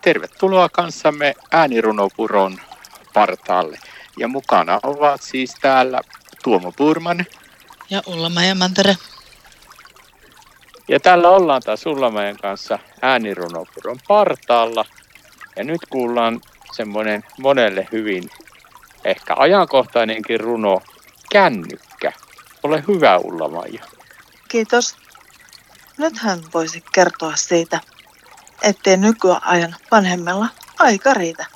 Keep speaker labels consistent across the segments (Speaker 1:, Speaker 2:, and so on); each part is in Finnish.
Speaker 1: Tervetuloa kanssamme äänirunopuron partaalle. Ja mukana ovat siis täällä Tuomo Purman.
Speaker 2: Ja Ulla Mantere.
Speaker 1: Ja täällä ollaan taas Ullamäen kanssa äänirunopuron partaalla. Ja nyt kuullaan semmoinen monelle hyvin ehkä ajankohtainenkin runo, Kännykkä. Ole hyvä Ulla-Maija.
Speaker 3: Kiitos. Nythän voisi kertoa siitä, ettei nykyajan vanhemmilla aika riitä.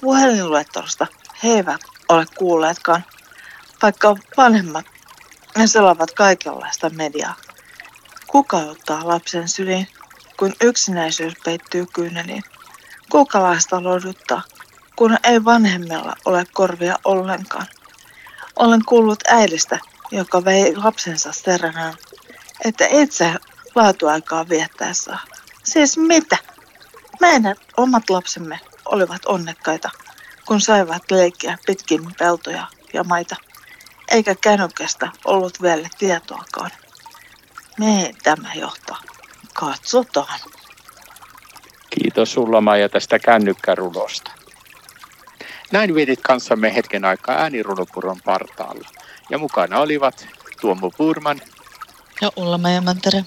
Speaker 3: Puhelinluettelosta he eivät ole kuulleetkaan, vaikka vanhemmat ne selaavat kaikenlaista mediaa. Kuka ottaa lapsen syliin, kun yksinäisyys peittyy kyyneliin? Kuka laista lohduttaa, kun ei vanhemmilla ole korvia ollenkaan? Olen kuullut äidistä, joka vei lapsensa serenään, että itse laatuaikaa viettäessä. Siis mitä? Meidän omat lapsemme olivat onnekkaita, kun saivat leikkiä pitkin peltoja ja maita, eikä kännykästä ollut vielä tietoakaan. Mihin tämä johtaa? Katsotaan.
Speaker 1: Kiitos sulla Maija tästä kännykkärunosta. Näin vietit kanssamme hetken aikaa äänirunopuron partaalla. Ja mukana olivat Tuomo Purman
Speaker 2: ja Ulla Mantere.